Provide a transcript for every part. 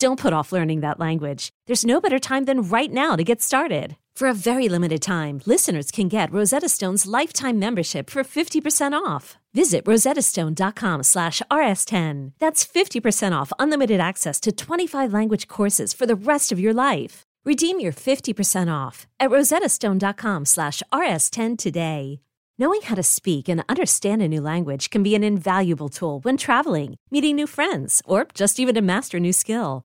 Don't put off learning that language. There's no better time than right now to get started. For a very limited time, listeners can get Rosetta Stone's lifetime membership for 50% off. Visit rosettastone.com slash rs10. That's 50% off unlimited access to 25 language courses for the rest of your life. Redeem your 50% off at rosettastone.com slash rs10 today. Knowing how to speak and understand a new language can be an invaluable tool when traveling, meeting new friends, or just even to master a new skill.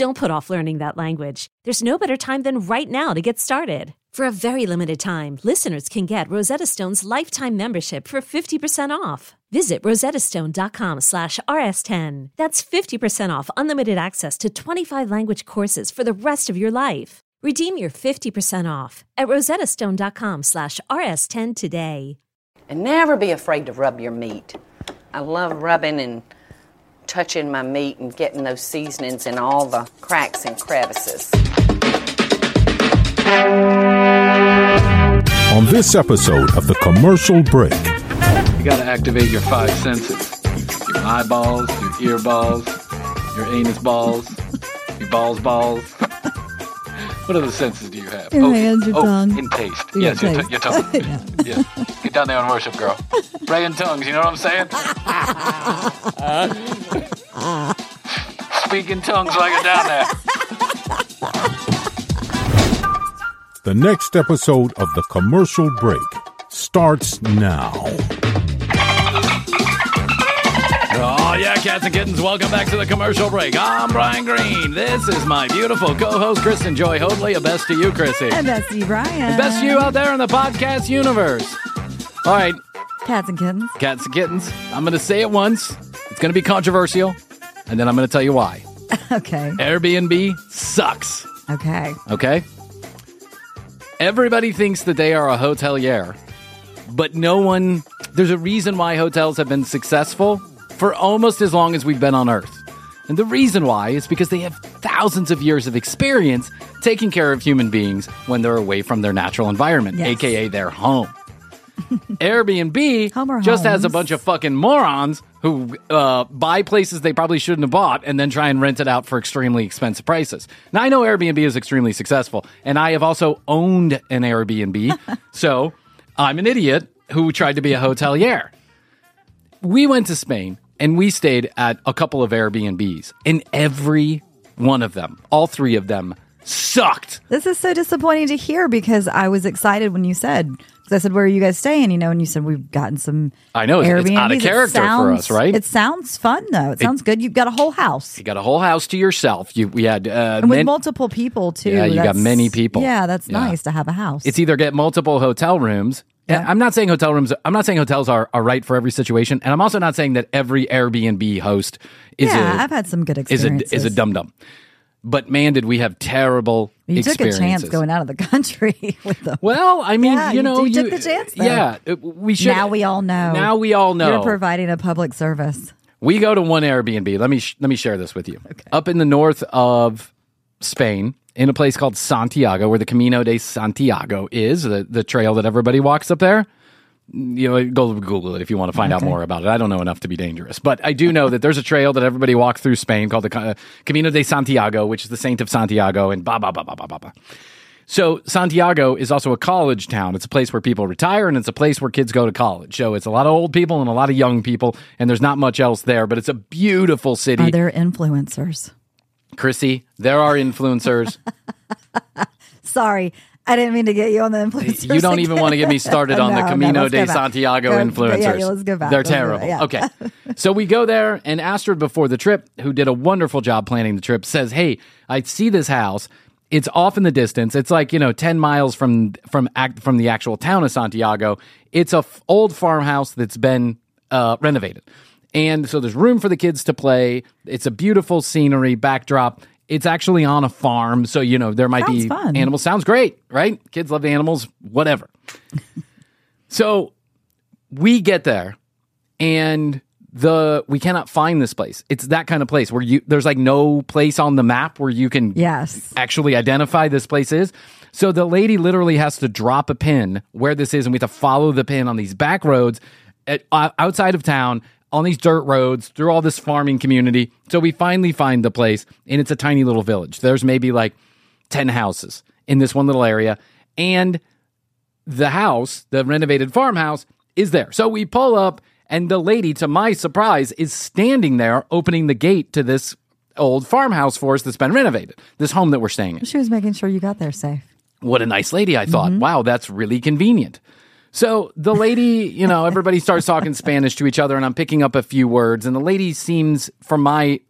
Don't put off learning that language. There's no better time than right now to get started. For a very limited time, listeners can get Rosetta Stone's lifetime membership for 50% off. Visit rosettastone.com slash rs10. That's 50% off unlimited access to 25 language courses for the rest of your life. Redeem your 50% off at rosettastone.com slash rs10 today. And never be afraid to rub your meat. I love rubbing and touching my meat and getting those seasonings in all the cracks and crevices. On this episode of The Commercial Break, You gotta activate your five senses your eyeballs, your ear balls, your anus balls, your balls balls. what other senses do you have? Your oh, hands, your oh, tongue. And taste. Your yes, your, t- your tongue. yeah. Get down there and worship, girl. Praying tongues, you know what I'm saying? Speaking tongues like you're down there. the next episode of The Commercial Break starts now. Oh, yeah, cats and kittens, welcome back to the commercial break. I'm Bryan Green. This is my beautiful co host, Kristen Joy Hoadley. A best to you, Krissy. And that's Steve Ryan. Best to you out there in the podcast universe. All right, Cats and kittens. cats and kittens, I'm going to say it once. It's going to be controversial, and then I'm going to tell you why. Okay. Airbnb sucks, Okay. okay? Everybody thinks that they are a hotelier, but no one, there's a reason why hotels have been successful for almost as long as we've been on Earth. And the reason why is because they have thousands of years of experience taking care of human beings when they're away from their natural environment, Yes. aka their home. Airbnb just has a bunch of fucking morons who uh, buy places they probably shouldn't have bought and then try and rent it out for extremely expensive prices. Now, I know Airbnb is extremely successful, and I have also owned an Airbnb, so I'm an idiot who tried to be a hotelier. We went to Spain and we stayed at a couple of Airbnbs, and every one of them, all three of them, sucked. This is so disappointing to hear because I was excited when you said, I said, where are you guys staying? You know, and you said, we've gotten some. I know, it's- it's out of Airbnbs. Character for us, right? It sounds fun, though. It sounds good. You've got a whole house. You got a whole house to yourself. You we had uh, And with multiple people, too. Yeah, you got many people. Yeah, that's Yeah. nice to have a house. it's either get multiple hotel rooms. Yeah. I'm not saying hotel rooms. I'm not saying hotels are, are right for every situation, and I'm also not saying that every Airbnb host is yeah, a I've had some good is a experiences. is a dum dum. But man, did we have terrible You took a chance going out of the country with them. Well, I mean, Yeah, you you know, do- took the chance, though. Yeah, we should. now we all know. Now we all know. You're providing a public service. We go to one Airbnb. Let me sh- let me share this with you. Up in the north of Spain, in a place called Santiago, where the Camino de Santiago is, the the trail that everybody walks up there. You know, go Google it if you want to find out more about it. I don't know enough to be dangerous, but I do know that there's a trail that everybody walks through Spain called the uh, Camino de Santiago, which is the Saint of Santiago, and blah blah blah blah blah blah. blah. So Santiago is also a college town. It's a place where people retire and it's a place where kids go to college. So it's a lot of old people and a lot of young people, and there's not much else there, but it's a beautiful city. Are there influencers? Krissy, there are influencers. Sorry, I didn't mean to get you on the influencers. You don't even want to get me started on the No, no, Camino let's de. Santiago Go- influencers. Yeah, yeah, let's go back. They're Let's terrible. back, yeah. Okay. so we go there, and Astrid, before the trip, who did a wonderful job planning the trip, says, Hey, I see this house. It's off in the distance. It's like, you know, 10 miles from from act, from the actual town of Santiago. It's a f- old farmhouse that's been uh, renovated. And so there's room for the kids to play. It's a beautiful scenery backdrop. It's actually on a farm, so you know there might Sounds be fun. animals. Sounds great, right? Kids love animals, whatever. so we get there, and the we cannot find this place. It's that kind of place where you there's like no place on the map where you can Yes. actually identify this place is. So the lady literally has to drop a pin where this is, and we have to follow the pin on these back roads at, uh, outside of town on these dirt roads through all this farming community. So we finally find the place, and it's a tiny little village. There's maybe like 10 houses in this one little area. And the house, the renovated farmhouse, is there. So we pull up, and the lady, to my surprise, is standing there opening the gate to this old farmhouse for us that's been renovated, this home that we're staying in. She was making sure you got there safe. What a nice lady, I thought. Mm-hmm. Wow, that's really convenient. So the lady, you know, everybody starts talking Spanish to each other, and I'm picking up a few words. And the lady seems, from my,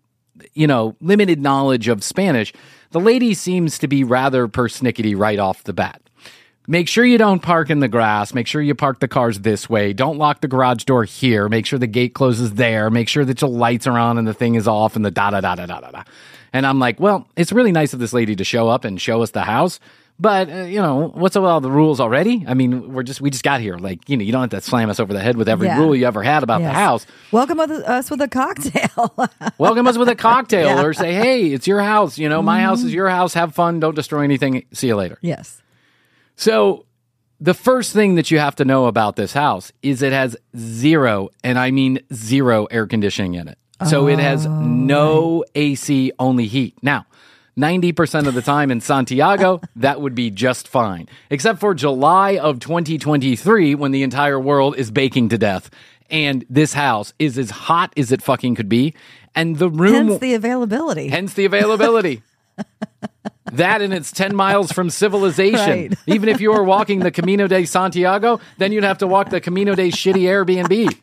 you know, limited knowledge of Spanish, the lady seems to be rather persnickety right off the bat. Make sure you don't park in the grass. Make sure you park the cars this way. Don't lock the garage door here. Make sure the gate closes there. Make sure that your lights are on and the thing is off and the da da da da da da. And I'm like, well, it's really nice of this lady to show up and show us the house. But uh, you know, what's with all the rules already? I mean, we're just we just got here. Like, you know, you don't have to slam us over the head with every Yeah. rule you ever had about the house. Welcome with us with a cocktail. Welcome us with a cocktail or say, hey, it's your house. You know, my house is your house. Have fun. Don't destroy anything. See you later. yes. So, the first thing that you have to know about this house is it has zero, and I mean zero air conditioning in it. So, it has no AC, only heat. Now, 90% of the time in Santiago, that would be just fine, except for July of 2023 when the entire world is baking to death. And this house is as hot as it fucking could be. And the room. Hence the availability. Hence the availability. that and it's 10 miles from civilization. Right. Even if you were walking the Camino de Santiago, then you'd have to walk the Camino de shitty Airbnb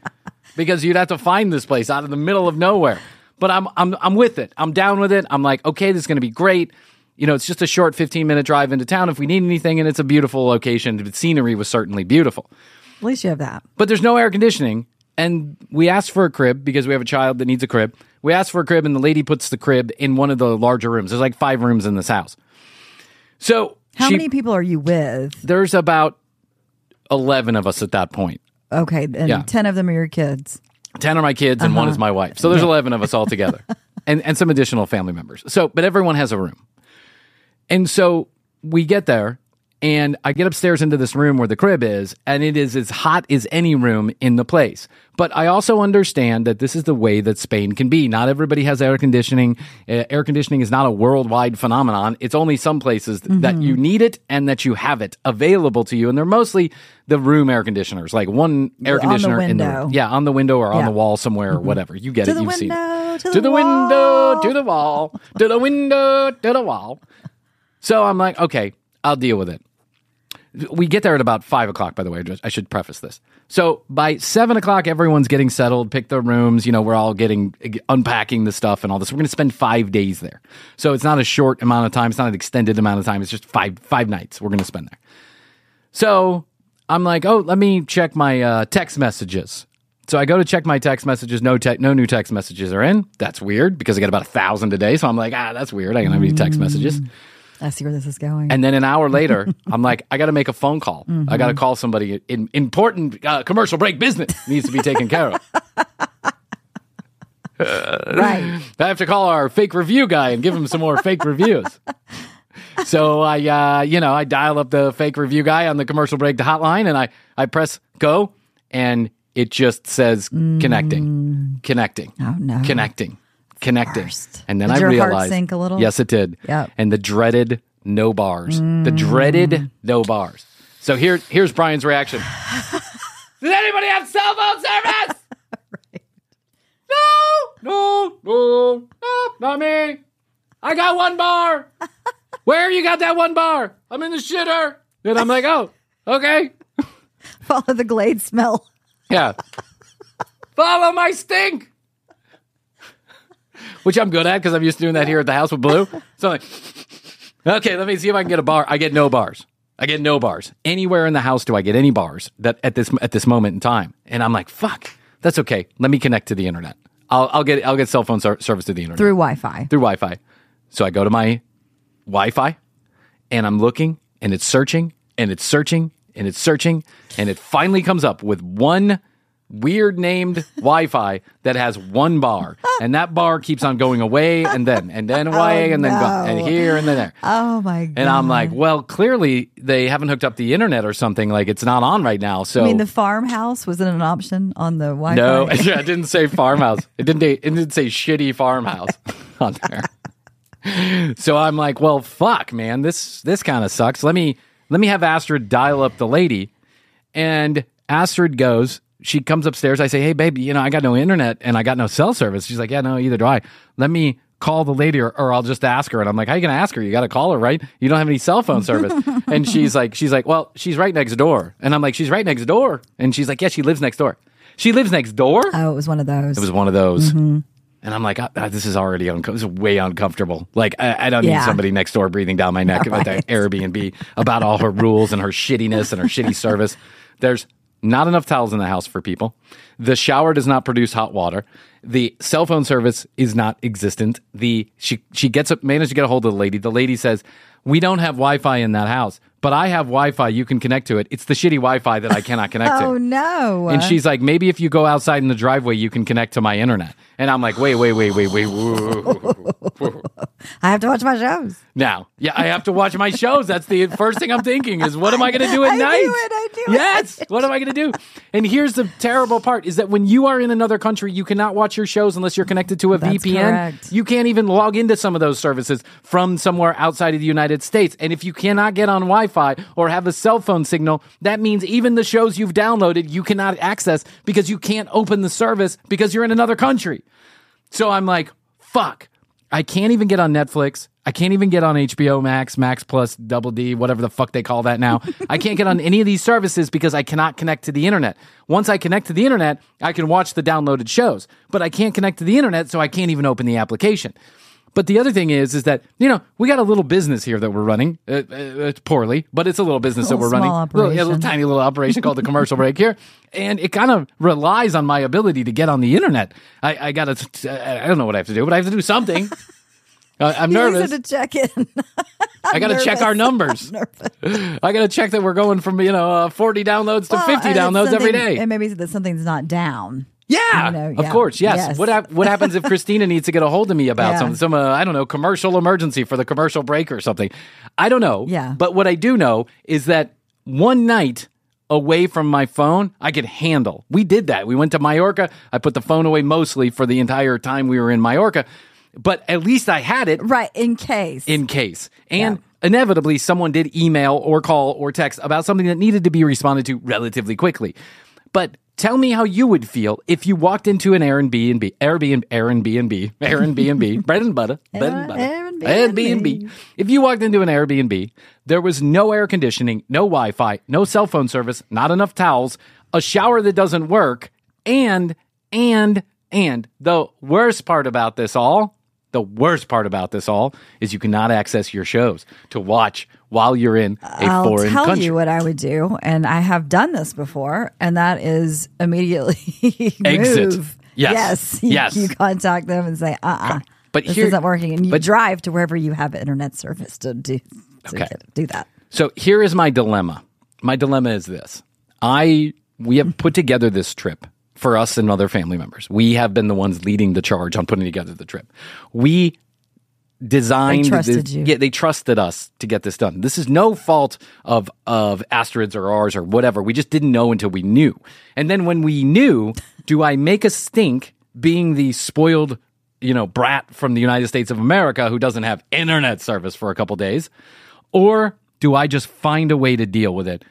because you'd have to find this place out of the middle of nowhere. But I'm I'm I'm with it. I'm down with it. I'm like, okay, this is going to be great. You know, it's just a short 15 minute drive into town if we need anything, and it's a beautiful location. The scenery was certainly beautiful. At least you have that. But there's no air conditioning. And we asked for a crib because we have a child that needs a crib. We asked for a crib, and the lady puts the crib in one of the larger rooms. There's like five rooms in this house. So How she- many people are you with? There's about 11 of us at that point. Okay, and Yeah. 10 of them are your kids. 10 are my kids, and one is uh-huh. my wife. So there's 11 of us all together, and, and some additional family members. So, but everyone has a room. And so we get there, and I get upstairs into this room where the crib is, and it is as hot as any room in the place. But I also understand that this is the way that Spain can be. Not everybody has air conditioning. Uh, air conditioning is not a worldwide phenomenon. It's only some places th- that you need it and that you have it available to you. And they're mostly the room air conditioners, like one air On the conditioner in the window. yeah on the window or on the wall somewhere or whatever. You get To it. the You've seen it to to the the window, to the wall, to the window, to the wall. So I'm like, okay, I'll deal with it. We get there at about five o'clock, by the way. I should preface this. So by seven o'clock, everyone's getting settled, pick their rooms. You know, we're all getting unpacking the stuff and all this. We're going to spend five days there. So it's not a short amount of time. It's not an extended amount of time. It's just five five nights we're going to spend there. So I'm like, oh, let me check my uh, text messages. So I go to check my text messages. No, te- no new text messages are in. That's weird because I get about a thousand a day. So I'm like, ah, that's weird. I don't have any text messages. I see where this is going. And then an hour later, I'm like, I got to make a phone call. I got to call somebody. In important uh, commercial break business needs to be taken care of. right. I have to call our fake review guy and give him some more fake reviews. So I, uh, you know, I dial up the fake review guy on the commercial break hotline, and I, I press go, and it just says connecting, connecting, Oh, no. connecting, connecting, and then Did I realized, sink a little? yes, it did. Yep. And the dreaded no bars. The mm. dreaded no bars. So here, here's Bryan's reaction. Does anybody have cell phone service? No, no, no, no, not me. I got one bar. Where you got that one bar? I'm in the shitter. And I'm like, oh, okay. Follow the glade smell. Yeah. Follow my stink. Which I'm good at because I'm used to doing that here at the house with Blue. So I'm like, okay, let me see if I can get a bar. I get no bars. I get no bars. Anywhere in the house do I get any bars that at this at this moment in time? And I'm like, fuck, that's okay. Let me connect to the internet. I'll, I'll get I'll get cell phone ser- service to the internet Through Wi Fi. through Wi-Fi. So I go to my Wi-Fi and I'm looking and it's searching and it's searching and it's searching and it finally comes up with one weird named Wi-Fi that has one bar and that bar keeps on going away and then and then oh, away Oh, and then go, and here and then there. Oh my god. And I'm like, well, clearly they haven't hooked up the internet or something. Like it's not on right now. So I mean, the farmhouse wasn't an option on the Wi Fi. no, yeah, it didn't say farmhouse. It didn't. It didn't say shitty farmhouse on there. So I'm like, well, fuck, man, this this kind of sucks. Let me let me have Astrid dial up the lady, and Astrid goes. She comes upstairs. I say, hey, baby, you know, I got no internet and I got no cell service. She's like, yeah, no, either do I. Let me call the lady or, or I'll just ask her. And I'm like, how you gonna ask her? You got to call her, right? You don't have any cell phone service. and she's like, she's like, well, she's right next door. And I'm like, she's right next door. And she's like, yeah, she lives next door. She lives next door. Oh, it was one of those. It was one of those. And I'm like, ah, this is already unco- this is way uncomfortable. Like, I, I don't need Yeah. somebody next door breathing down my neck about the. Airbnb about all her rules and her shittiness and her shitty service. There's not enough towels in the house for people. The shower does not produce hot water. The cell phone service is not existent. The she she gets up managed to get a hold of the lady. The lady says, "We don't have Wi-Fi in that house, but I have Wi-Fi. You can connect to it. It's the shitty Wi-Fi that I cannot connect to." oh no. And she's like, maybe if you go outside in the driveway, you can connect to my internet. And I'm like, wait, wait, wait, wait, wait. whoa. I have to watch my shows. Now, yeah, I have to watch my shows. That's the first thing I'm thinking is, what am I going to do at I night? it, I knew it. yes. What am I going to do? And here's the terrible part is that when you are in another country, you cannot watch your shows unless you're connected to a That's VPN. correct. You can't even log into some of those services from somewhere outside of the United States. And if you cannot get on Wi-Fi or have a cell phone signal, that means even the shows you've downloaded, you cannot access because you can't open the service because you're in another country. So I'm like, fuck. I can't even get on Netflix. I can't even get on HBO Max, Max Plus, Double D, whatever the fuck they call that now. I can't get on any of these services because I cannot connect to the internet. Once I connect to the internet, I can watch the downloaded shows, but I can't connect to the internet, so I can't even open the application. But the other thing is, is that you know we got a little business here that we're running. Uh, uh, it's poorly, but it's a little business that Little we're running. small Little- a little tiny little operation called the commercial break here, and it kind of relies on my ability to get on the internet. I, I got to. I don't know what I have to do, but I have to do something. Uh, I'm You nervous. to check in. I got to check our numbers. I got to check that we're going from you know uh, 40 downloads to Well, 50 downloads every day. And maybe that something's not down. Yeah, you know, of yeah. course. Yes. Yes. What hap- what happens if Christina needs to get a hold of me about Yeah. some some uh, I don't know commercial emergency for the commercial break or something? I don't know. Yeah. But what I do know is that one night away from my phone, I could handle. We did that. We went to Mallorca. I put the phone away mostly for the entire time we were in Mallorca, but at least I had it Right, in case. in case. And inevitably, someone did email or call or text about something that needed to be responded to relatively quickly. But tell me how you would feel if you walked into an Airbnb, Airbnb, Airbnb, Airbnb, bread and butter, bread and butter, Airbnb. Airbnb. If you walked into an Airbnb, there was no air conditioning, no Wi-Fi, no cell phone service, not enough towels, a shower that doesn't work, and and and the worst part about this all the worst part about this all is you cannot access your shows to watch while you're in a I'll foreign country. I'll tell you what I would do, and I have done this before, and that is immediately Exit. move. Yes. yes, You, Yes. You contact them and say, "Uh, uh But this here- isn't working," and you but- drive to wherever you have internet service to do to Okay. get, do that. So here is my dilemma. My dilemma is this. I we have put together this trip for us and other family members. We have been the ones leading the charge on putting together the trip. We designed They trusted this- you. Yeah, they trusted us to get this done. This is no fault of of Astrid's or ours or whatever. We just didn't know until we knew. And then when we knew, do I make a stink being the spoiled, you know, brat from the United States of America who doesn't have internet service for a couple days? or do I just find a way to deal with it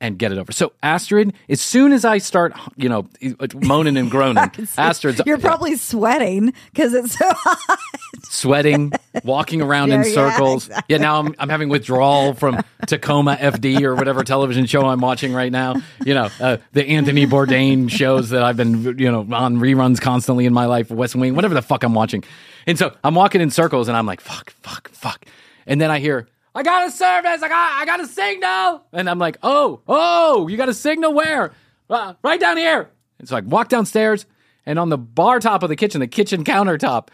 and get it over? So Astrid, as soon as I start, you know, moaning and groaning, Astrid's You're probably sweating because it's so hot. Sweating, walking around in Yeah, yeah, circles. exactly. Yeah, now I'm, I'm having withdrawal from Tacoma FD or whatever television show I'm watching right now. You know, uh, the Anthony Bourdain shows that I've been, you know, on reruns constantly in my life, West Wing, whatever the fuck I'm watching. And so I'm walking in circles and I'm like, fuck, fuck, fuck. And then I hear, I got a service. I got, I got a signal. And I'm like, oh, oh, you got a signal where? Uh, right down here. And so I walk downstairs and on the bar top of the kitchen, the kitchen countertop,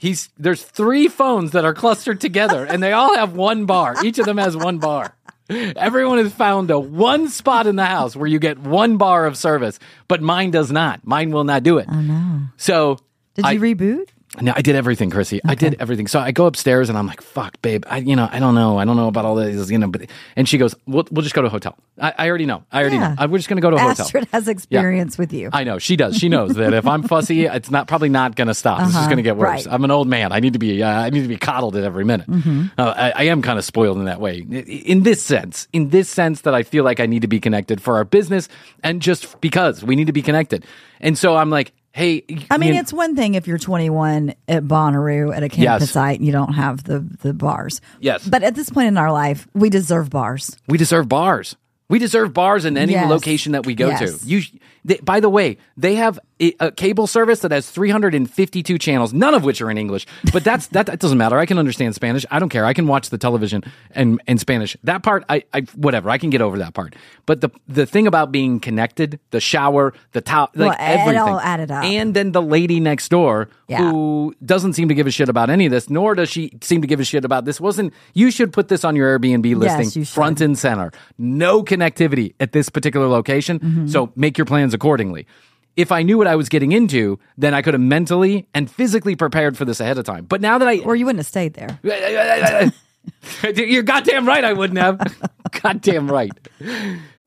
he's there's three phones that are clustered together and they all have one bar. Each of them has one bar. Everyone has found a one spot in the house where you get one bar of service, but mine does not. Mine will not do it. Oh no. So Did I- you reboot? No, I did everything, Krissy. I did everything. So I go upstairs and I'm like, "Fuck, babe. I, you know, I don't know. I don't know about all this, you know." But and she goes, "We'll, we'll just go to a hotel." I, I already know. I already Yeah. know. I, we're just gonna go to a hotel. Astrid has experience with you. I know she does. She knows that if I'm fussy, it's not probably not going to stop. It's just going to get worse. right. I'm an old man. I need to be. Uh, I need to be coddled at every minute. Uh, I, I am kind of spoiled in that way. In this sense, in this sense that I feel like I need to be connected for our business, and just because we need to be connected. And so I'm like, hey, I mean, it's one thing if you're 21 at Bonnaroo at a campus site and you don't have the, the bars. Yes. But at this point in our life, we deserve bars. We deserve bars. We deserve bars in any Yes. location that we go Yes. to. You, they, by the way, they have a, a cable service that has 352 channels, none of which are in English. But that's that, that doesn't matter. I can understand Spanish. I don't care. I can watch the television and in Spanish. That part, I, I whatever. I can get over that part. But the the thing about being connected, the shower, the towel, like Well, it all added up. and then the lady next door Yeah. who doesn't seem to give a shit about any of this, nor does she seem to give a shit about this. Wasn't you should put this on your Airbnb listing you front and center. No connectivity at this particular location, Mm-hmm. so make your plans accordingly. If I knew what I was getting into, then I could have mentally and physically prepared for this ahead of time. But now that I Or you wouldn't have stayed there. You're goddamn right I wouldn't have. goddamn right.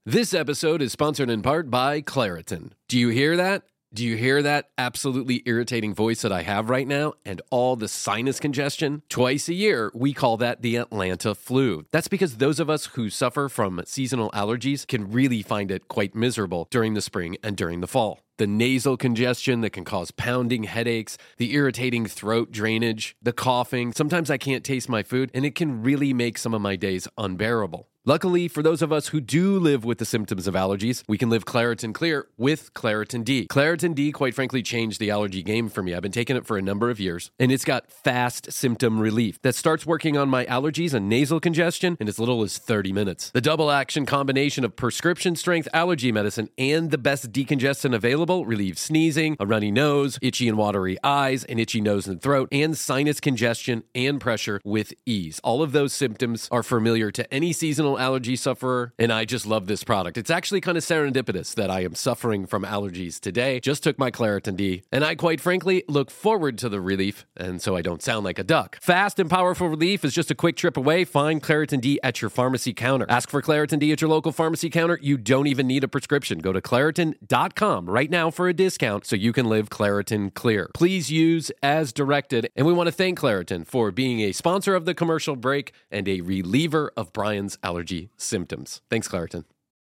This episode is sponsored in part by Claritin. Do you hear that? Do you hear that absolutely irritating voice that I have right now and all the sinus congestion? Twice a year, we call that the Atlanta flu. That's because those of us who suffer from seasonal allergies can really find it quite miserable during the spring and during the fall. The nasal congestion that can cause pounding headaches, the irritating throat drainage, the coughing. Sometimes I can't taste my food, and it can really make some of my days unbearable. Luckily, for those of us who do live with the symptoms of allergies, we can live Claritin Clear with Claritin D. Claritin D, quite frankly, changed the allergy game for me. I've been taking it for a number of years, and it's got fast symptom relief that starts working on my allergies and nasal congestion in as little as 30 minutes. The double action combination of prescription strength allergy medicine and the best decongestant available relieves sneezing, a runny nose, itchy and watery eyes, an itchy nose and throat, and sinus congestion and pressure with ease. All of those symptoms are familiar to any seasonal allergy sufferer, and I just love this product. It's actually kind of serendipitous that I am suffering from allergies today. Just took my Claritin D, and I quite frankly look forward to the relief, and so I don't sound like a duck. Fast and powerful relief is just a quick trip away. Find Claritin D at your pharmacy counter. Ask for Claritin D at your local pharmacy counter. You don't even need a prescription. Go to Claritin.com right now for a discount so you can live Claritin clear. Please use as directed, and we want to thank Claritin for being a sponsor of the commercial break and a reliever of Bryan's allergy symptoms. Thanks, Claritin.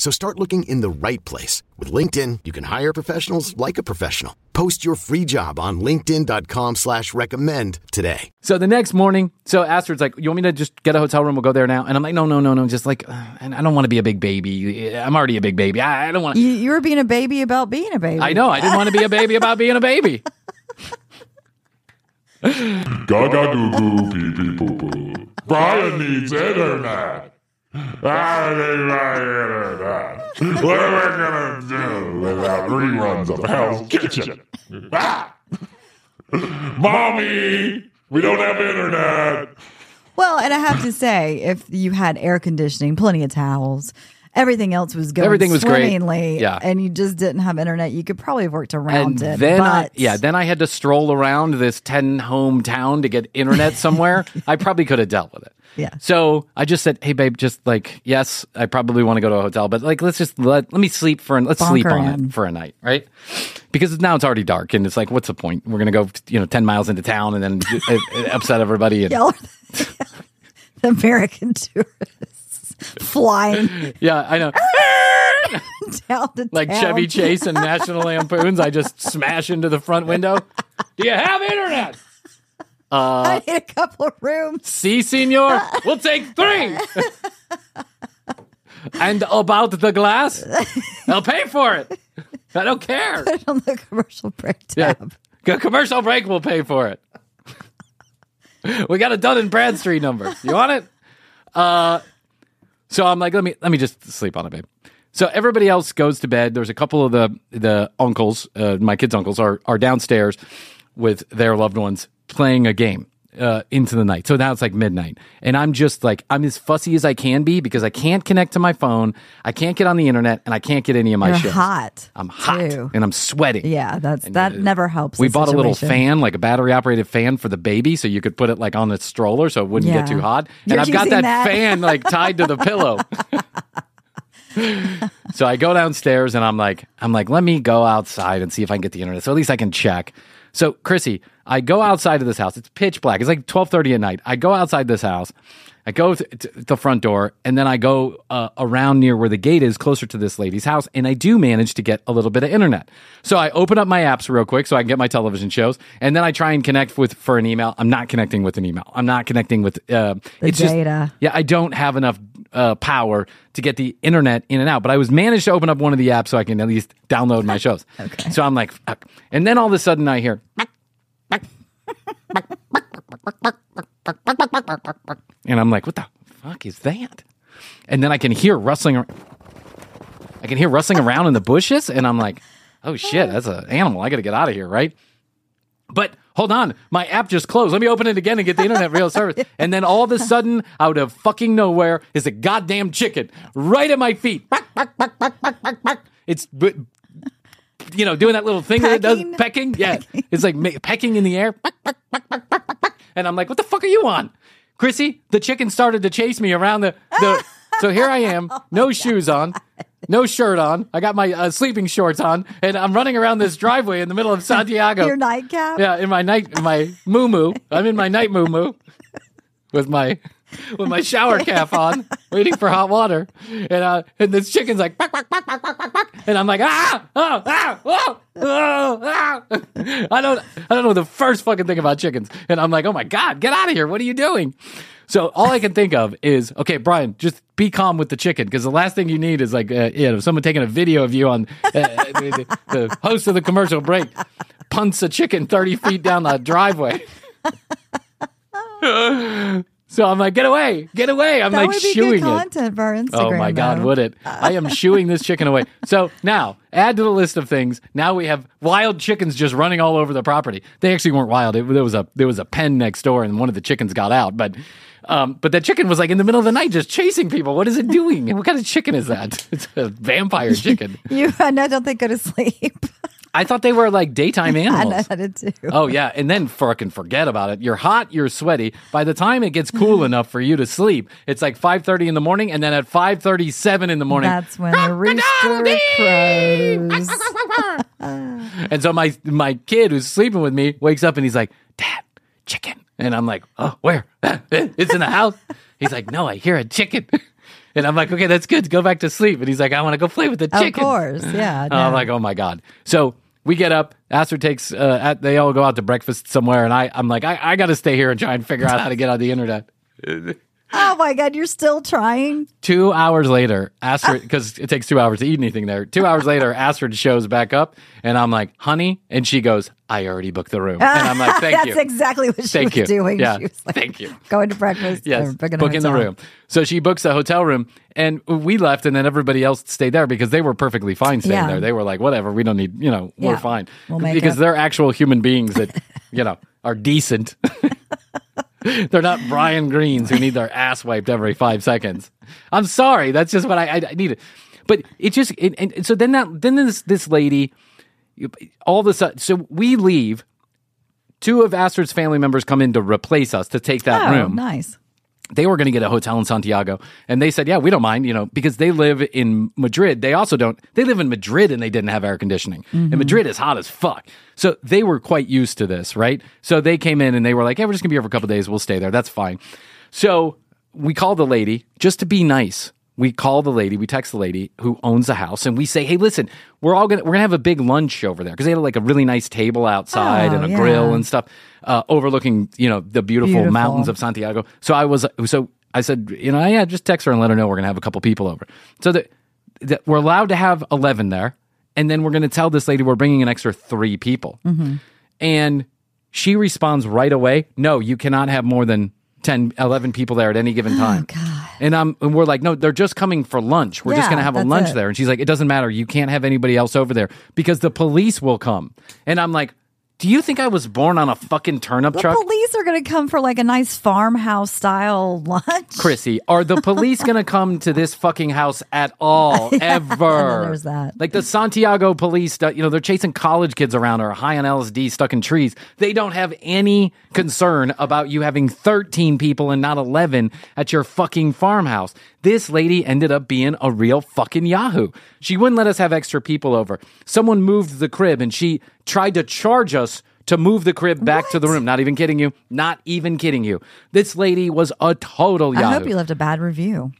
So start looking in the right place. With LinkedIn, you can hire professionals like a professional. Post your free job on linkedin.com slash recommend today. So the next morning, so Astrid's like, "You want me to just get a hotel room? We'll go there now." And I'm like, "No, no, no, no. Just like, uh, and I don't want to be a big baby. I'm already a big baby. I, I don't want. You, you were being a baby about being a baby. I know. I didn't want to be a baby about being a baby. Gaga goo goo pee pee poo poo. Bryan needs internet. I need my internet. What am I gonna do without reruns of Hell's Kitchen? Ah! Mommy, we don't have internet. Well, and I have to say, if you had air conditioning, plenty of towels, everything else was going Everything was great. swimmingly, Yeah. and you just didn't have internet, you could probably have worked around and it. then I, but yeah, then I had to stroll around this 10 home town to get internet somewhere. I probably could have dealt with it. Yeah. So I just said, "Hey babe, just like yes, I probably want to go to a hotel, but like let's just let let me sleep for an, let's sleep on in. it for a night, right? Because now it's already dark and it's like what's the point? We're going to go, you know, 10 miles into town and then uh, upset everybody and Y'all the, the American tourists flying Yeah, I know. Like town. Chevy Chase and National Lampoons, I just smash into the front window. Do you have internet? I need a couple of rooms. See, senor, we'll take three. and about the glass, I'll pay for it. I don't care. Put it on the commercial break Yeah. tab. Go- Commercial break will pay for it. we got a Dun and Bradstreet number. You want it? Uh, so I'm like, let me let me just sleep on it, babe. So everybody else goes to bed. There's a couple of the the uncles, uh, my kids' uncles, are are downstairs with their loved ones playing a game uh, into the night. So now it's like midnight, and I'm just like I'm as fussy as I can be because I can't connect to my phone, I can't get on the internet, and I can't get any of my You're shows. hot. I'm hot too. and I'm sweating. Yeah, that's that never helps. We bought a little fan, like a battery operated fan for the baby, so you could put it like on the stroller so it wouldn't get too hot. You're and I've got that, that. fan like tied to the pillow. so I go downstairs and I'm like, I'm like, let me go outside and see if I can get the internet. So at least I can check. So Krissy, I go outside of this house. It's pitch black. It's like twelve thirty at night. I go outside this house. I go to, to the front door and then I go uh, around near where the gate is, closer to this lady's house, and I do manage to get a little bit of internet. So I open up my apps real quick so I can get my television shows, and then I try and connect with for an email. I'm not connecting with an email. I'm not connecting with. Uh, The it's data. Just, yeah, I don't have enough uh, power to get the internet in and out, but I was managed to open up one of the apps so I can at least download my shows. okay. So I'm like, fuck. and then all of a sudden I hear. And I'm like, what the fuck is that? And then I can hear rustling. ar- I can hear rustling around in the bushes, and I'm like, oh shit, that's an animal. I got to get out of here, right? But hold on, my app just closed. Let me open it again and get the internet real service. And then all of a sudden, out of fucking nowhere, is a goddamn chicken right at my feet. It's you know doing that little thing that it does Pecking? pecking. Yeah, it's like pecking in the air. And I'm like, what the fuck are you on? Krissy, the chicken started to chase me around the. the so here I am, no shoes on, no shirt on. I got my uh, sleeping shorts on, and I'm running around this driveway in the middle of Santiago. Your nightcap. Yeah, in my night, in my moo moo. I'm in my night moo moo with my with my shower cap on, waiting for hot water, and uh, and this chicken's like, "Quack, quack, quack, quack, quack, quack, quack," and I'm like, ah, oh, ah, oh, oh, ah. I don't, I don't know the first fucking thing about chickens, and I'm like, oh my god, get out of here! What are you doing? So all I can think of is, okay, Bryan, just be calm with the chicken because the last thing you need is like, uh, you know, someone taking a video of you on uh, the, the host of the commercial break punts a chicken 30 feet down the driveway. so I'm like, get away, get away. I'm that like would be shooing good it. for our Instagram. Oh my God, though. would it? I am shooing this chicken away. So now, add to the list of things. Now we have wild chickens just running all over the property. They actually weren't wild. It, there was a there was a pen next door, and one of the chickens got out. But um, but that chicken was like in the middle of the night, just chasing people. What is it doing? what kind of chicken is that? It's a vampire chicken. You, I know, don't they go to sleep? I thought they were like daytime animals. I know animals. I did too. Oh yeah, and then fucking forget about it. You're hot, you're sweaty. By the time it gets cool enough for you to sleep, it's like 5:30 in the morning, and then at 5:37 in the morning, That's when the rooster crows. And so my my kid who's sleeping with me wakes up and he's like, "Dad, chicken." And I'm like, "Oh, where? it's in the house." He's like, "No, I hear a chicken." And I'm like, "Okay, that's good. Go back to sleep." And he's like, "I want to go play with the chicken. Of course, yeah. And I'm like, "Oh my god!" So we get up. Aster takes. Uh, at, they all go out to breakfast somewhere, and I, I'm like, I, I got to stay here and try and figure out how to get on the internet. Oh my god, you're still trying. Two hours later, Astrid, because it takes two hours to eat anything there. Two hours later, Astrid shows back up, and I'm like, "Honey," and she goes, "I already booked the room," and I'm like, "Thank That's you." That's exactly what she Thank was you. doing. Yeah, She was like, thank you. Going to breakfast. Yes, booking a book in the room. So she books a hotel room, and we left, and then everybody else stayed there because they were perfectly fine staying Yeah. there. They were like, "Whatever, we don't need, you know, we're fine," We'll because it. they're actual human beings that, you know, are decent. they're not Bryan Greens who need their ass wiped every five seconds. I'm sorry, that's just what I, I, I needed. But it just, it, and, so then that, then this this lady, all of a sudden, so we leave. Two of Astrid's family members come in to replace us to take that Oh, room nice. They were going to get a hotel in Santiago and they said, yeah, we don't mind, you know, because they live in Madrid. They also don't, they live in Madrid and they didn't have air conditioning. And mm-hmm. Madrid is hot as fuck. So they were quite used to this, right? So they came in and they were like, yeah, we're just going to be here for a couple days. We'll stay there. That's fine. So we called the lady just to be nice. We call the lady, we text the lady who owns the house, and we say, "Hey, listen, we're all gonna we're gonna have a big lunch over there because they had like a really nice table outside Oh, and a yeah. grill and stuff, uh, overlooking you know the beautiful, Beautiful. mountains of Santiago. So I was so I said, you know, yeah, just text her and let her know we're gonna have a couple people over. So that, that we're allowed to have eleven there, and then we're gonna tell this lady we're bringing an extra three people, and she responds right away, no, you cannot have more than 10, 11 people there at any given time. And I'm and we're like, no, they're just coming for lunch. We're just gonna have a lunch it. there. And she's like, it doesn't matter. You can't have anybody else over there because the police will come. And I'm like, do you think I was born on a fucking turnip truck? The truck? police are going to come for like a nice farmhouse style lunch. Krissy, are the police going to come to this fucking house at all ever? there's that. Like the Santiago police, you know, they're chasing college kids around or high on LSD stuck in trees. They don't have any concern about you having 13 people and not 11 at your fucking farmhouse. This lady ended up being a real fucking Yahoo. She wouldn't let us have extra people over. Someone moved the crib and she tried to charge us to move the crib back to the room. Not even kidding you. Not even kidding you. This lady was a total Yahoo. I hope you left a bad review.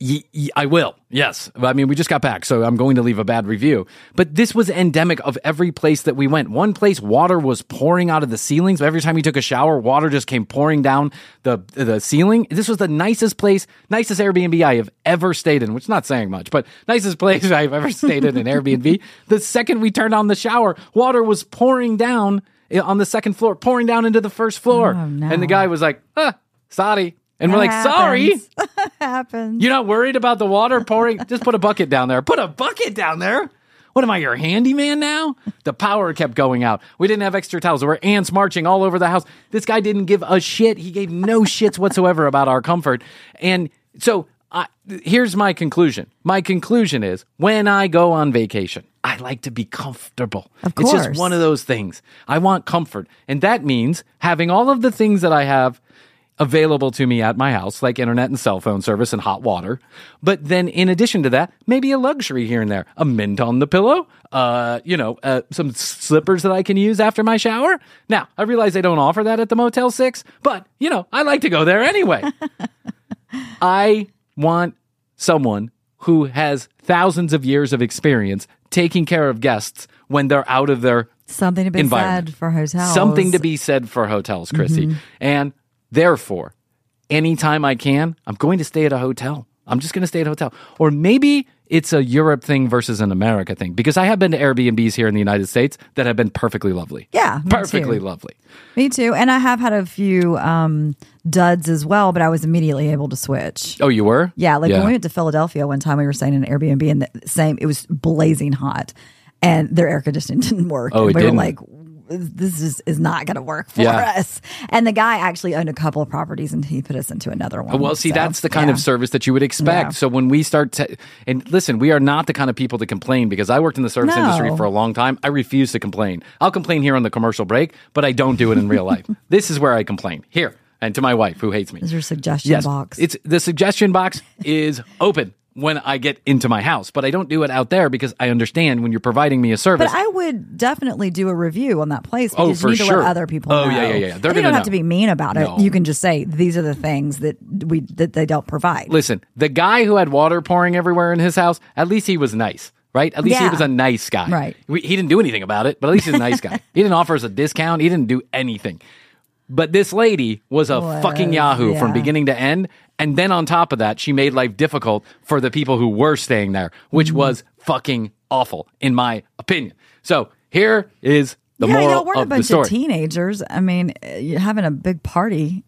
Y- y- I will. Yes. I mean, we just got back, so I'm going to leave a bad review. But this was endemic of every place that we went. One place, water was pouring out of the ceilings. Every time you took a shower, water just came pouring down the the ceiling. This was the nicest place, nicest Airbnb I have ever stayed in, which is not saying much, but nicest place I've ever stayed in an Airbnb. The second we turned on the shower, water was pouring down eh, on the second floor, pouring down into the first floor. Oh, no. And the guy was like, ah, sorry. And we're like, That sorry. happens. happens. You're not worried about the water pouring? Just put a bucket down there. Put a bucket down there. What am I, your handyman now? The power kept going out. We didn't have extra towels. There were ants marching all over the house. This guy didn't give a shit. He gave no shits whatsoever about our comfort. And so I, here's my conclusion. My conclusion is when I go on vacation, I like to be comfortable. Of course. It's just one of those things. I want comfort. And that means having all of the things that I have available to me at my house, like internet and cell phone service and hot water. But then, in addition to that, maybe a luxury here and there, a mint on the pillow, uh, you know, uh, some slippers that I can use after my shower. Now, I realize they don't offer that at the Motel Six, but you know, I like to go there anyway. I want someone who has thousands of years of experience taking care of guests when they're out of their Something to be said for hotels. Something to be said for hotels, Krissy. Mm-hmm. And therefore, anytime I can, I'm going to stay at a hotel. I'm just going to stay at a hotel. Or maybe it's a Europe thing versus an America thing because I have been to Airbnbs here in the United States that have been perfectly lovely. Yeah, Perfectly too. lovely. Me too. And I have had a few um, duds as well, but I was immediately able to switch. Oh, you were? Yeah, like when we went to Philadelphia one time, we were staying in an Airbnb, and the same, it was blazing hot, and their air conditioning didn't work. Oh, it we didn't? were like, "This is is not going to work for Yeah. us." And the guy actually owned a couple of properties, and he put us into another one. Well, see, So, that's the kind yeah. of service that you would expect. Yeah. So when we start to, and listen, we are not the kind of people to complain because I worked in the service No. industry for a long time. I refuse to complain. I'll complain here on the commercial break, but I don't do it in real life. This is where I complain here, and to my wife who hates me. Is your suggestion Yes, box? it's the suggestion box is open. When I get into my house, but I don't do it out there because I understand when you're providing me a service. But I would definitely do a review on that place Oh, because for you need to sure. let other people Oh, know. yeah, yeah, yeah. They're And you don't have to be mean about it. No. You can just say these are the things that we that they don't provide. Listen, the guy who had water pouring everywhere in his house, at least he was nice, right? At least he was a nice guy. Right. We, he didn't do anything about it, but at least he's a nice guy. He didn't offer us a discount. He didn't do anything. But this lady was a fucking Yahoo from beginning to end. And then on top of that, she made life difficult for the people who were staying there, which Mm-hmm. was fucking awful, in my opinion. So here is the yeah, moral y'all weren't a of the bunch story. of teenagers. I mean, you're having a big party.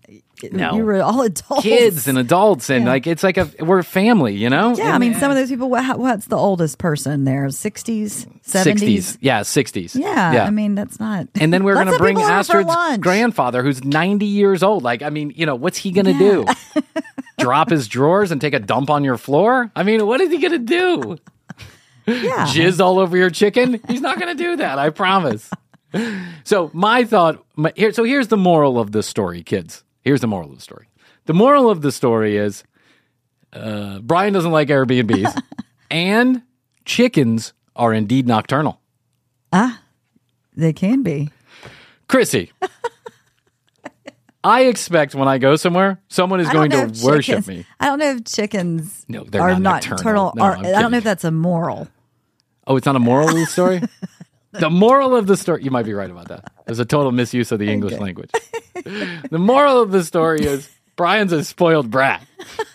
No. You were all adults. Kids and adults, and like it's like a we're a family, you know. Yeah, I mean, some of those people. What, what's the oldest person there? Sixties, seventies. Yeah, 60s. Yeah, I mean, that's not. and then we're going to bring people over for Astrid's grandfather, who's 90 years old. Like, I mean, you know, what's he going to do? Drop his drawers and take a dump on your floor? I mean, what is he going to do? Yeah. Jizz all over your chicken? He's not going to do that, I promise. So, my thought my, here, so here's the moral of the story, kids. Here's the moral of the story. The moral of the story is uh, Bryan doesn't like Airbnbs, and chickens are indeed nocturnal. Ah, they can be. Krissy, I expect when I go somewhere, someone is going to worship chickens- me. I don't know if chickens No, they're are not nocturnal. nocturnal. No, I'm don't know if that's a moral. Oh, it's not a moral of the story? the moral of the story, you might be right about that. There's a total misuse of the English language. the moral of the story is Bryan's a spoiled brat.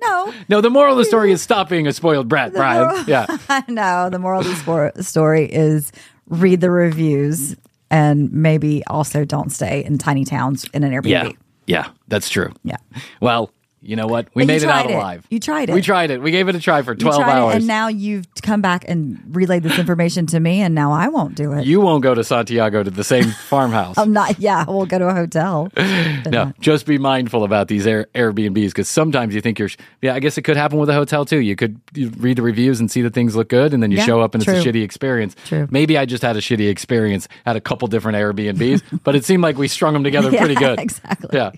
No, No, the moral of the story is stop being a spoiled brat, Bryan. moral- Yeah. no. The moral of the story is read the reviews and maybe also don't stay in tiny towns in an Airbnb. Yeah. Yeah, that's true. Yeah. Well, you know what? We But made it out it. alive. You tried it. We tried it. We gave it a try for You 12 tried it, hours. and now you've come back and relayed this information to me, and now I won't do it. you won't go to Santiago to the same farmhouse. I'm not. Yeah, we'll go to a hotel. No, not- just be mindful about these Air, Airbnbs because sometimes you think you're. Yeah, I guess it could happen with a hotel too. You could you read the reviews and see that things look good, and then you Yeah, show up and it's a shitty experience. True. Maybe I just had a shitty experience at a couple different Airbnbs, but it seemed like we strung them together Yeah, pretty good. exactly. Yeah.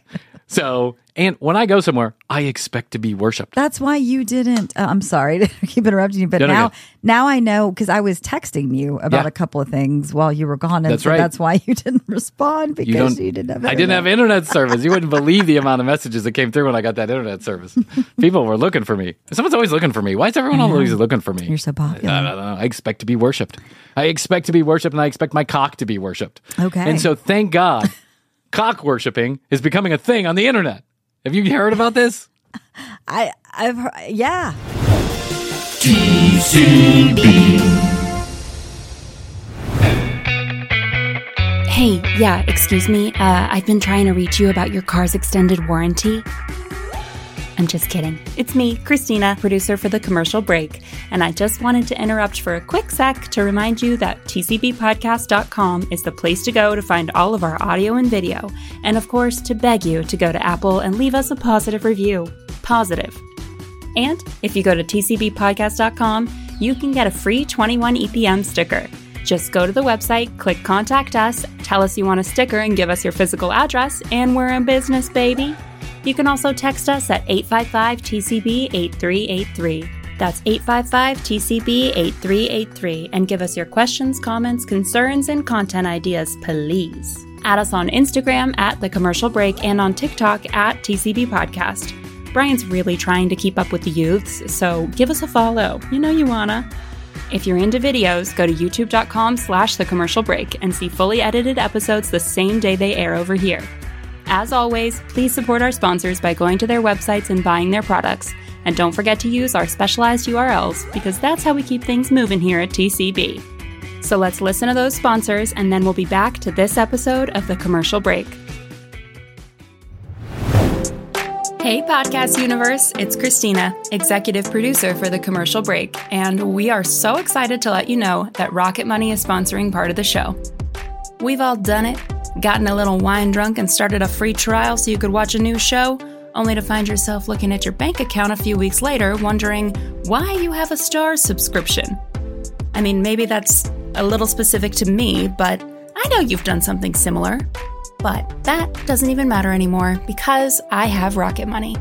So, and when I go somewhere, I expect to be worshipped. That's why you didn't. Uh, I'm sorry to keep interrupting you, but No, no, now, no. now I know because I was texting you about Yeah. a couple of things while you were gone, and That's so right. that's why you didn't respond because You you didn't have. I didn't have internet. internet service. You wouldn't believe the amount of messages that came through when I got that internet service. People were looking for me. Someone's always looking for me. Why is everyone always looking for me? You're so popular. I, I don't know. I expect to be worshipped. I expect to be worshipped, and I expect my cock to be worshipped. Okay. And so, thank God, cock worshiping is becoming a thing on the internet. Have you heard about this? I, I've heard, yeah. TCB. Hey, yeah, excuse me. Uh, I've been trying to reach you about your car's extended warranty. I'm just kidding. It's me, Christina, producer for the commercial break, and I just wanted to interrupt for a quick sec to remind you that tcbpodcast.com is the place to go to find all of our audio and video, and of course, to beg you to go to Apple and leave us a positive review. Positive. And if you go to tcbpodcast.com, you can get a free 21 EPM sticker. Just go to the website, click Contact Us, tell us you want a sticker, and give us your physical address, and we're in business, baby. You can also text us at 855 TCB 8383. That's 855 TCB 8383 and give us your questions, comments, concerns, and content ideas, please. Add us on Instagram at The Commercial Break and on TikTok at TCB Podcast. Bryan's really trying to keep up with the youths, so give us a follow. You know you wanna. If you're into videos, go to youtube.com slash the commercial break and see fully edited episodes the same day they air over here. As always, please support our sponsors by going to their websites and buying their products. And don't forget to use our specialized URLs because that's how we keep things moving here at TCB. So let's listen to those sponsors and then we'll be back to this episode of The Commercial Break. Hey, Podcast Universe, it's Christina, executive producer for The Commercial Break, and we are so excited to let you know that Rocket Money is sponsoring part of the show. We've all done it, gotten a little wine drunk and started a free trial so you could watch a new show, only to find yourself looking at your bank account a few weeks later wondering why you have a star subscription. I mean, maybe that's a little specific to me, but I know you've done something similar. But that doesn't even matter anymore because I have Rocket Money.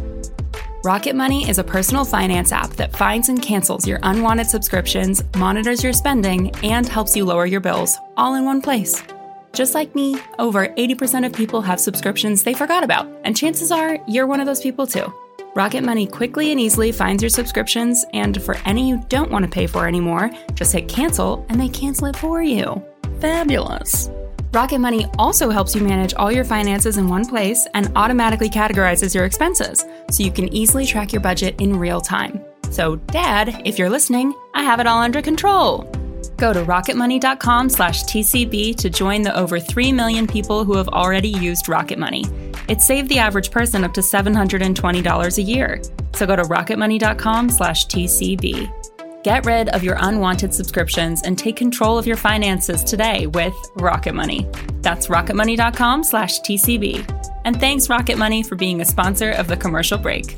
Rocket Money is a personal finance app that finds and cancels your unwanted subscriptions, monitors your spending, and helps you lower your bills all in one place. Just like me, over 80% of people have subscriptions they forgot about, and chances are you're one of those people too. Rocket Money quickly and easily finds your subscriptions, and for any you don't want to pay for anymore, just hit cancel and they cancel it for you. Fabulous. Rocket Money also helps you manage all your finances in one place and automatically categorizes your expenses so you can easily track your budget in real time. So, Dad, if you're listening, I have it all under control. Go to rocketmoney.com slash TCB to join the over 3 million people who have already used Rocket Money. It saved the average person up to $720 a year. So go to rocketmoney.com slash TCB. Get rid of your unwanted subscriptions and take control of your finances today with Rocket Money. That's rocketmoney.com slash TCB. And thanks, Rocket Money, for being a sponsor of the commercial break.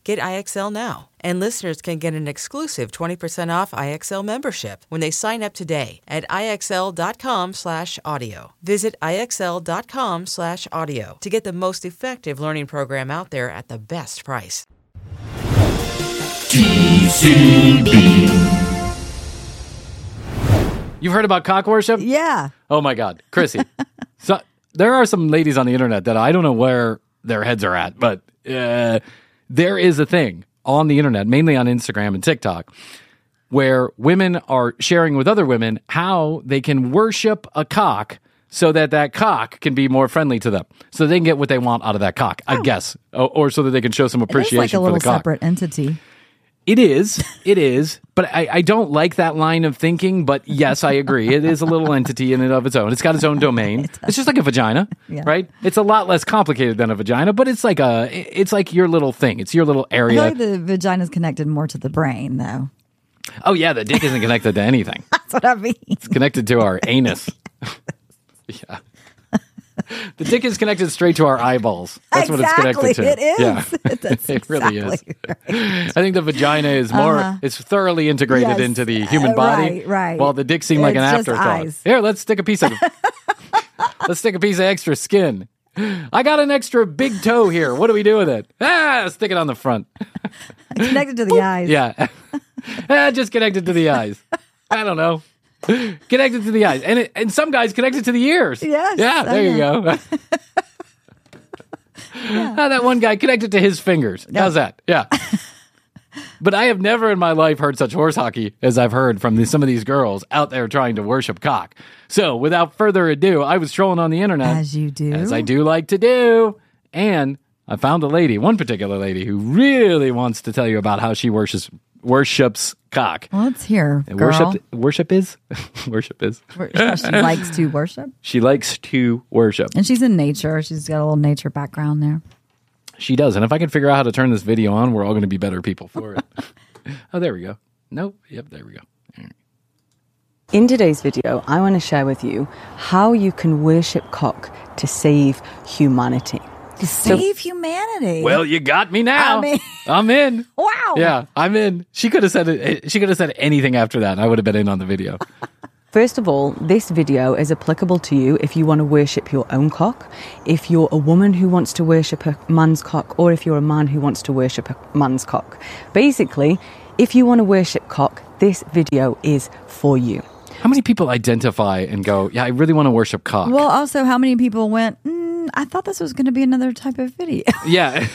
Get IXL now. And listeners can get an exclusive 20% off IXL membership when they sign up today at IXL.com/audio. Visit IXL.com/audio to get the most effective learning program out there at the best price. TCB. You've heard about cock worship? Yeah. Oh my God, Krissy. so there are some ladies on the internet that I don't know where their heads are at, but uh, there is a thing on the internet, mainly on Instagram and TikTok, where women are sharing with other women how they can worship a cock so that that cock can be more friendly to them, so they can get what they want out of that cock. I guess, or, or so that they can show some It is appreciation like a for the cock. separate entity. It is. It is. But I, I don't like that line of thinking. But yes, I agree. It is a little entity in and of its own. It's got its own domain. It's just like a vagina, Yeah. right? It's a lot less complicated than a vagina, but it's like a it's like your little thing. It's your little area. I feel like the vagina is connected more to the brain, though. oh yeah, the dick isn't connected to anything. That's what I mean. It's connected to our anus. yeah. The dick is connected straight to our eyeballs. That's what it's connected to. It is. Yeah. That's it really exactly is. I think the vagina is more Uh-huh. it's thoroughly integrated Yes. into the human Uh, body. right, right. While the dick seemed like an It's just afterthought. eyes. Here, let's stick a piece of let's stick a piece of extra skin. I got an extra big toe here. What do we do with it? Ah, stick it on the front. connected to the eyes. Yeah. Ah, just connected to the eyes. I don't know. Connected to the eyes. And it, and some guys connected to the ears. Yes, Yeah, there you go. Ah, that one guy connected to his fingers. How's that? Yeah. but I have never in my life heard such horse hockey as I've heard from these, some of these girls out there trying to worship cock. So without further ado, I was trolling on the internet. As you do. As I do like to do. And I found a lady, one particular lady, who really wants to tell you about how she worships worships cock. Well, let's hear. Girl. Worship worship is worship is she likes to worship. she likes to worship. And she's in nature. She's got a little nature background there. She does. And if I can figure out how to turn this video on, we're all going to be better people for it. oh, there we go. Nope. Yep, there we go. In today's video, I want to share with you how you can worship cock to save humanity. To save humanity. Well, you got me now. I mean- I'm in. wow. Yeah, I'm in. She could have said it. She could have said anything after that. and I would have been in on the video. First of all, this video is applicable to you if you want to worship your own cock, if you're a woman who wants to worship a man's cock, or if you're a man who wants to worship a man's cock. Basically, if you want to worship cock, this video is for you. How many people identify and go, "Yeah, I really want to worship cock." Well, also, how many people went, mm, I thought this was going to be another type of video. yeah.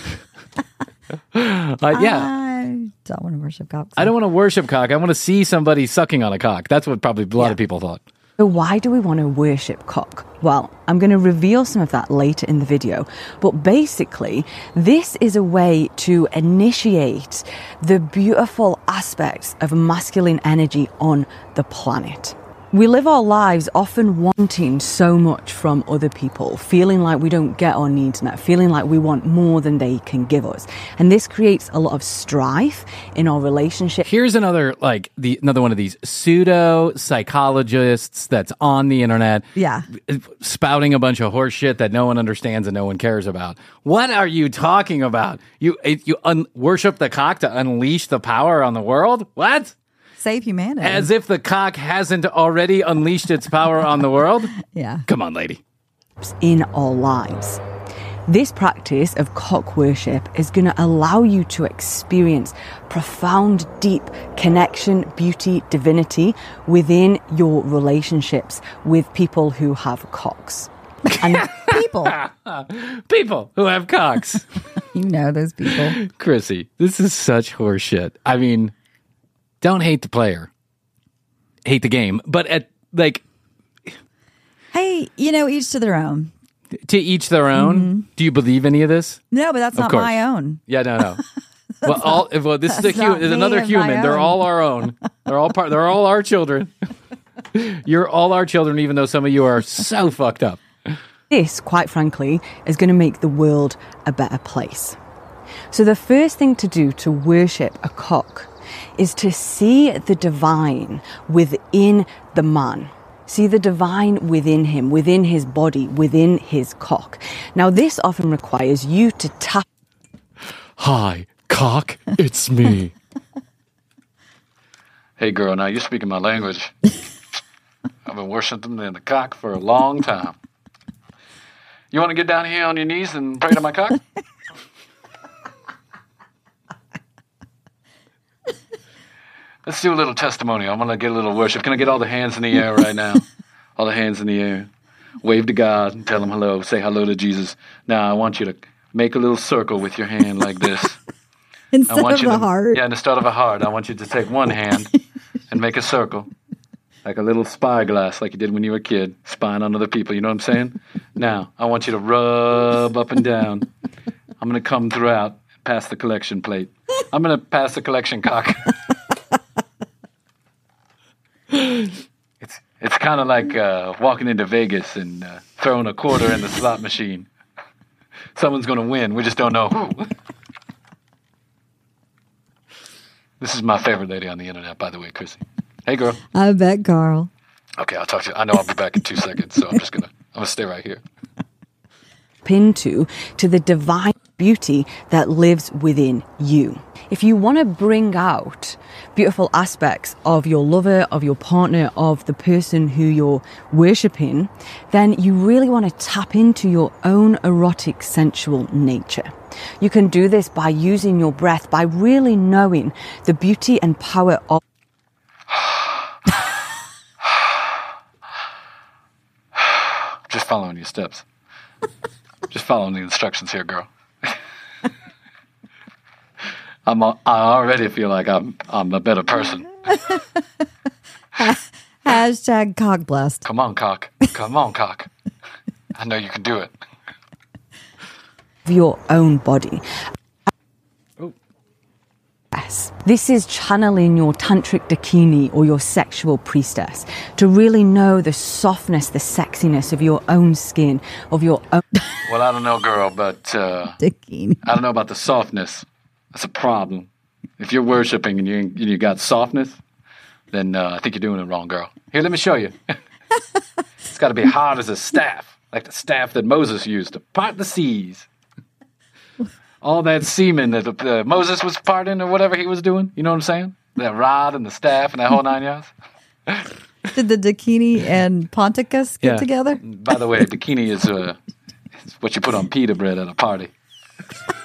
uh, yeah. I don't want to worship cocks. I don't want to worship cock. I want to see somebody sucking on a cock. That's what probably a lot of people thought. So, why do we want to worship cock? Well, I'm going to reveal some of that later in the video. But basically, this is a way to initiate the beautiful aspects of masculine energy on the planet. We live our lives often wanting so much from other people, feeling like we don't get our needs met, feeling like we want more than they can give us. And this creates a lot of strife in our relationship. Here's another like the another one of these pseudo psychologists that's on the internet. Yeah. spouting a bunch of horse shit that no one understands and no one cares about. What are you talking about? You you un- worship the cock to unleash the power on the world? What? Save humanity. As if the cock hasn't already unleashed its power on the world? yeah. Come on, lady. in our lives. This practice of cock worship is going to allow you to experience profound, deep connection, beauty, divinity within your relationships with people who have cocks. And people. People who have cocks. you know those people. Krissy, this is such horseshit. I mean, don't hate the player, hate the game, but at like Hey, you know, each to their own. to each their own. Mm-hmm. Do you believe any of this? No, but that's Of not course. my own. Yeah, no, no. well, all well, this is a that's human. There's another human. They're all our own. They're all part. They're all our children. You're all our children, even though some of you are so fucked up. this, quite frankly, is going to make the world a better place. So, the first thing to do to worship a cock is to see the divine within the man. See the divine within him, within his body, within his cock. Now, this often requires you to tap. Hi, cock. It's me. hey, girl. Now you're speaking my language. I've been worshiping the cock for a long time. You want to get down here on your knees and pray to my cock? Let's do a little testimony. I'm going to get a little worship. Can I get all the hands in the air right now? All the hands in the air. Wave to God and tell him hello. Say hello to Jesus. Now, I want you to make a little circle with your hand like this. Instead I want of you a to, heart. Yeah, instead of a heart, I want you to take one hand and make a circle. Like a little spyglass, like you did when you were a kid, spying on other people. You know what I'm saying? Now, I want you to rub up and down. I'm going to come throughout, pass the collection plate. I'm going to pass the collection cock. It's it's kind of like uh, walking into Vegas and uh, throwing a quarter in the slot machine. Someone's going to win. We just don't know who. This is my favorite lady on the internet, by the way, Krissy. Hey, girl. I bet, Karl. Okay, I'll talk to you. I know I'll be back in two seconds, so I'm just gonna I'm gonna stay right here. into to the divine beauty that lives within you. If you want to bring out beautiful aspects of your lover, of your partner, of the person who you're worshipping, then you really want to tap into your own erotic sensual nature. You can do this by using your breath, by really knowing the beauty and power of Just following your steps. Just following the instructions here, girl. I'm a, I already feel like I'm I'm a better person. Hashtag cock blessed. Come on, cock. Come on, cock. I know you can do it. your own body. Yes. This is channeling your tantric dakini or your sexual priestess to really know the softness, the sexiness of your own skin, of your own. Well, I don't know, girl, but uh, Dakini. I don't know about the softness. That's a problem. If you're worshiping and you and you got softness, then uh, I think you're doing it wrong, girl. Here, let me show you. it's got to be hard as a staff, like the staff that Moses used to part the seas. All that semen that uh, Moses was parting or whatever he was doing. You know what I'm saying? That rod and the staff and that whole nine yards. Did the Dakini and Ponticus get Yeah. together? By the way, bikini is uh, what you put on pita bread at a party.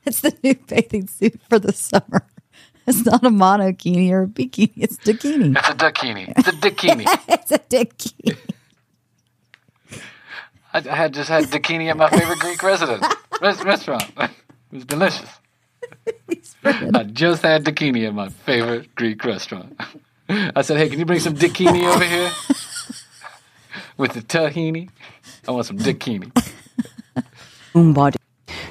It's the new bathing suit for the summer. It's not a monokini or a bikini. It's a Dakini. It's a dakini. It's a dakini. it's a Dakini. I, I had just had dakini at my favorite Greek resident restaurant. It was delicious. I just had dakini at my favorite Greek restaurant. I said, "Hey, can you bring some dakini over here with the tahini? I want some dakini." own body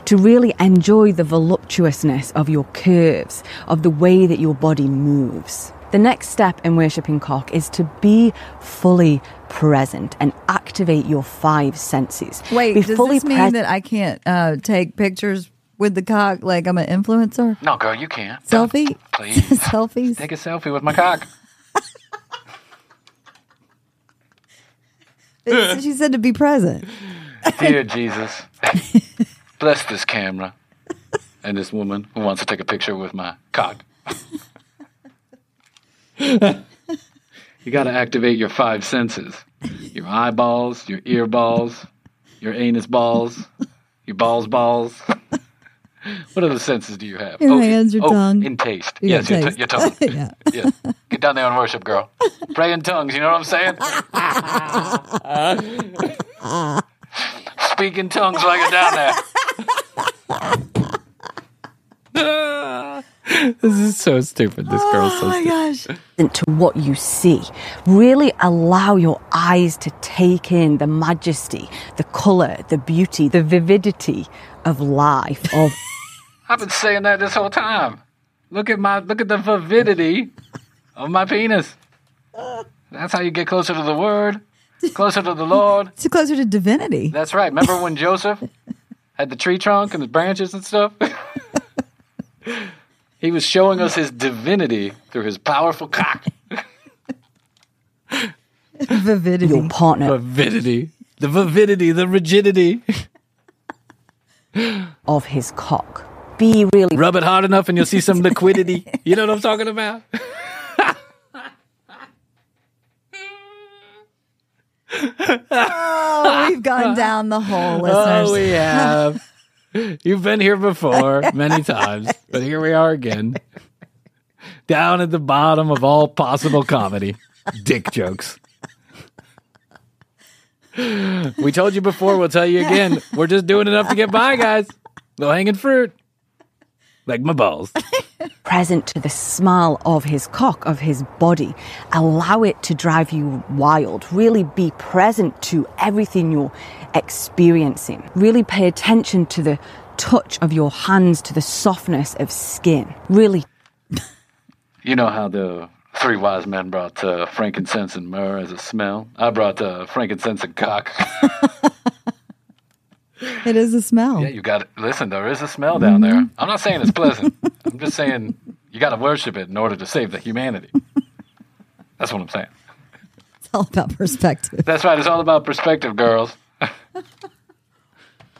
to really enjoy the voluptuousness of your curves, of the way that your body moves. The next step in worshipping cock is to be fully present and activate your five senses. Wait, be does fully this mean pres- that I can't uh, take pictures with the cock like I'm an influencer? No, girl, you can't. Selfie? Please. Selfies? Take a selfie with my cock. She said to be present. Dear Jesus, bless this camera and this woman who wants to take a picture with my cock. you got to activate your five senses your eyeballs, your ear balls, your anus balls, your balls balls. what other senses do you have? Your oh, hands, your oh, tongue. In taste. Your yes, your, t- your tongue. Yeah. yeah. Get down there and worship, girl. Pray in tongues, you know what I'm saying? Speak in tongues while you're down there. this is so stupid. This girl's so oh stupid. gosh. to what you see. Really allow your eyes to take in the majesty, the color, the beauty, the vividity of life, of I've been saying that this whole time. Look at my look at the vividity of my penis. That's how you get closer to the word, closer to the Lord. It's closer to divinity. That's right. Remember when Joseph had the tree trunk and the branches and stuff? he was showing us his divinity through his powerful cock. Vividity. your partner, Vividity. The vividity, the rigidity. of his cock. Be really Rub it hard enough and you'll see some liquidity. You know what I'm talking about? Oh, we've gone down the hole, oh, listeners. Oh, we have. You've been here before many times, but here we are again. Down at the bottom of all possible comedy dick jokes. We told you before, we'll tell you again. We're just doing enough to get by, guys. Low hanging fruit. Like my balls. Present to the smell of his cock, of his body. Allow it to drive you wild. Really be present to everything you're experiencing. Really pay attention to the touch of your hands, to the softness of skin. Really You know how the three wise men brought uh, frankincense and myrrh as a smell? I brought uh, frankincense and cock. It is a smell. Yeah, you got to listen. There is a smell down there. Mm-hmm. I'm not saying it's pleasant. I'm just saying you got to worship it in order to save the humanity. That's what I'm saying. It's all about perspective. That's right. It's all about perspective, girls.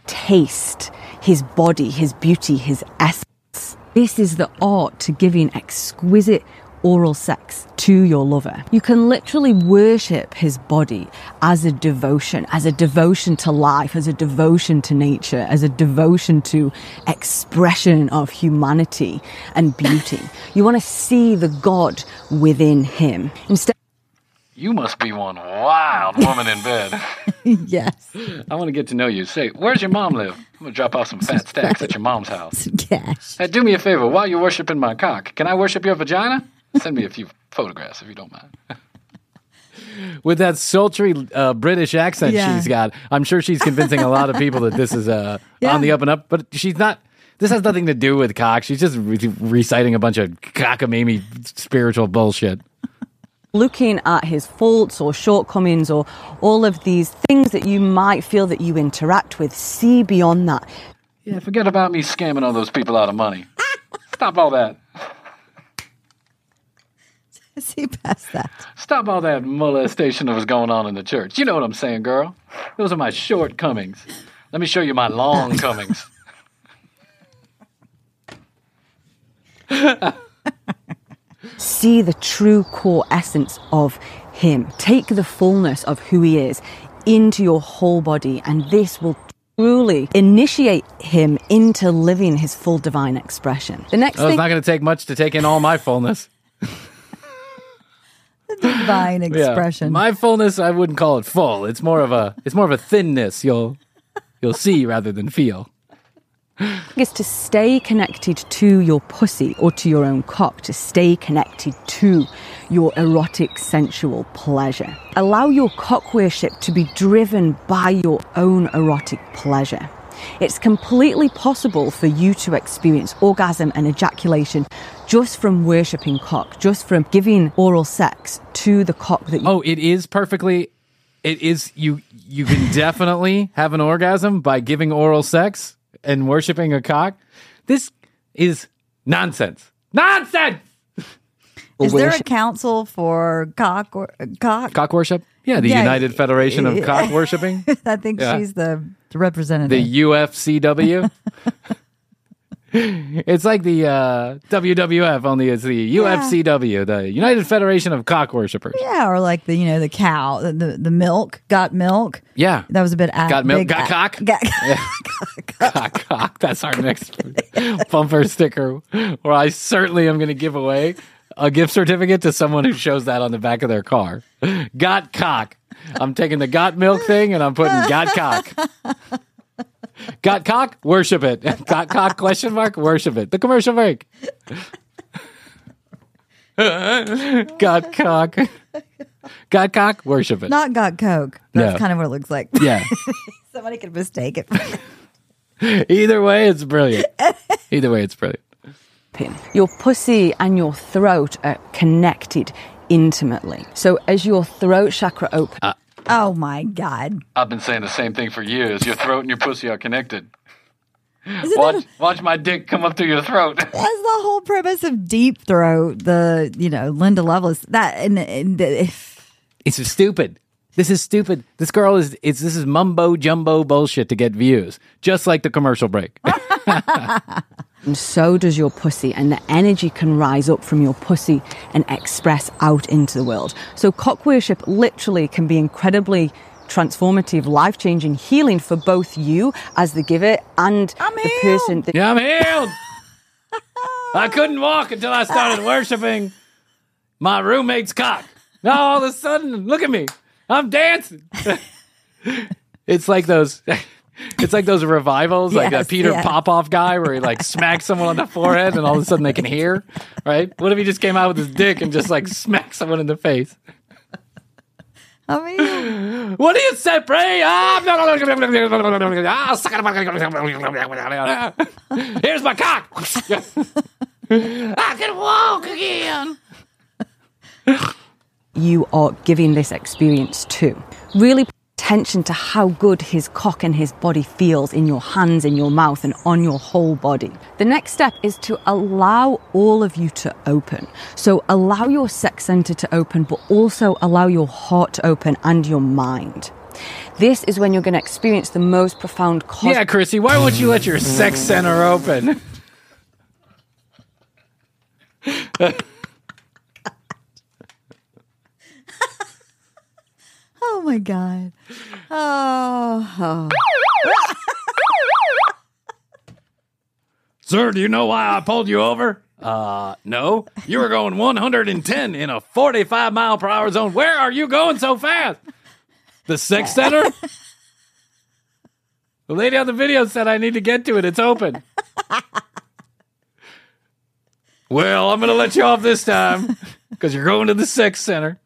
taste his body, his beauty, his essence. This is the art to giving exquisite oral sex to your lover. You can literally worship his body as a devotion, as a devotion to life, as a devotion to nature, as a devotion to expression of humanity and beauty. you want to see the God within him. Instead You must be one wild woman in bed. yes. I want to get to know you. Say, where's your mom live? I'm gonna drop off some fat stacks at your mom's house. Cash. Hey, do me a favor. While you're worshiping my cock, can I worship your vagina? Send me a few photographs if you don't mind. With that sultry uh, British accent Yeah. she's got, I'm sure she's convincing a lot of people that this is uh, Yeah. on the up and up. But she's not. This has nothing to do with cock. She's just re- reciting a bunch of cockamamie spiritual bullshit. looking at his faults or shortcomings or all of these things that you might feel that you interact with, see beyond that. Yeah, forget about me scamming all those people out of money. Stop all that. See past that. Stop all that molestation that was going on in the church. You know what I'm saying, girl? Those are my shortcomings. Let me show you my long comings. See the true core essence of him. Take the fullness of who he is into your whole body, and this will truly initiate him into living his full divine expression. The next Oh, it's not going to take much to take in all my fullness. Divine Yeah. expression. My fullness, I wouldn't call it full. It's more of a it's more of a thinness. You'll you'll see rather than feel. is to stay connected to your pussy or to your own cock, to stay connected to your erotic sensual pleasure. Allow your cock worship to be driven by your own erotic pleasure. It's completely possible for you to experience orgasm and ejaculation just from worshipping cock, just from giving oral sex to the cock that you Oh, it is perfectly. It is you. You can definitely have an orgasm by giving oral sex and worshiping a cock. This is nonsense. Nonsense. Is there a council for cock or cock? Cock worship? Yeah, the Yeah, United Federation of yeah. Cock Worshipping. I think Yeah. she's the representative. the UFCW. it's like the uh, WWF, only it's the UFCW, the United Federation of Cock Worshippers. yeah, or like the you know the cow, the the, the milk got milk. Yeah. That was a bit Got milk, got cock? Got, cock, cock. That's our next bumper sticker. Where I certainly am going to give away a gift certificate to someone who shows that on the back of their car. Got cock. I'm taking the got milk thing and I'm putting got cock. Got cock? Worship it. Got cock? Question mark? Worship it. The commercial break. got cock. Got cock? Worship it. not got coke. That's No. kind of what it looks like. Yeah. Somebody could mistake it. Either way, it's brilliant. Either way, it's brilliant. Pin. Your pussy and your throat are connected intimately. So as your throat chakra opens, uh, oh my god! I've been saying the same thing for years. Your throat and your pussy are connected. Watch, that, watch my dick come up through your throat. that's the whole premise of Deep Throat. The you know Linda Lovelace that and, and the, if It's stupid. This is stupid. This girl is. It's this is mumbo jumbo bullshit to get views, just like the commercial break. and so does your pussy, and the energy can rise up from your pussy and express out into the world. So cock worship literally can be incredibly transformative, life changing, healing for both you as the giver and the person that yeah, I'm healed. I couldn't walk until I started worshiping my roommate's cock. Now all of a sudden, look at me. I'm dancing. it's like those. It's like those revivals, like Yes, that Peter yeah. Popoff guy, where he like smacks someone on the forehead, and all of a sudden they can hear. Right? What if he just came out with his dick and just like smacked someone in the face? I mean What do you say, Bray? Ah, Here's my cock. I can walk again. you are giving this experience to. Really attention to how good his cock and his body feels in your hands, in your mouth, and on your whole body. The next step is to allow all of you to open. So allow your sex center to open, but also allow your heart to open and your mind. This is when you're going to experience the most profound cosmic. Yeah, Krissy, why won't you let your sex center open? oh my god. Oh, oh. Sir, do you know why I pulled you over? Uh, no. You were going 110 in a 45 mile per hour zone. Where are you going so fast? The sex center? The lady on the video said I need to get to it. It's open. well, I'm going to let you off this time because you're going to the sex center.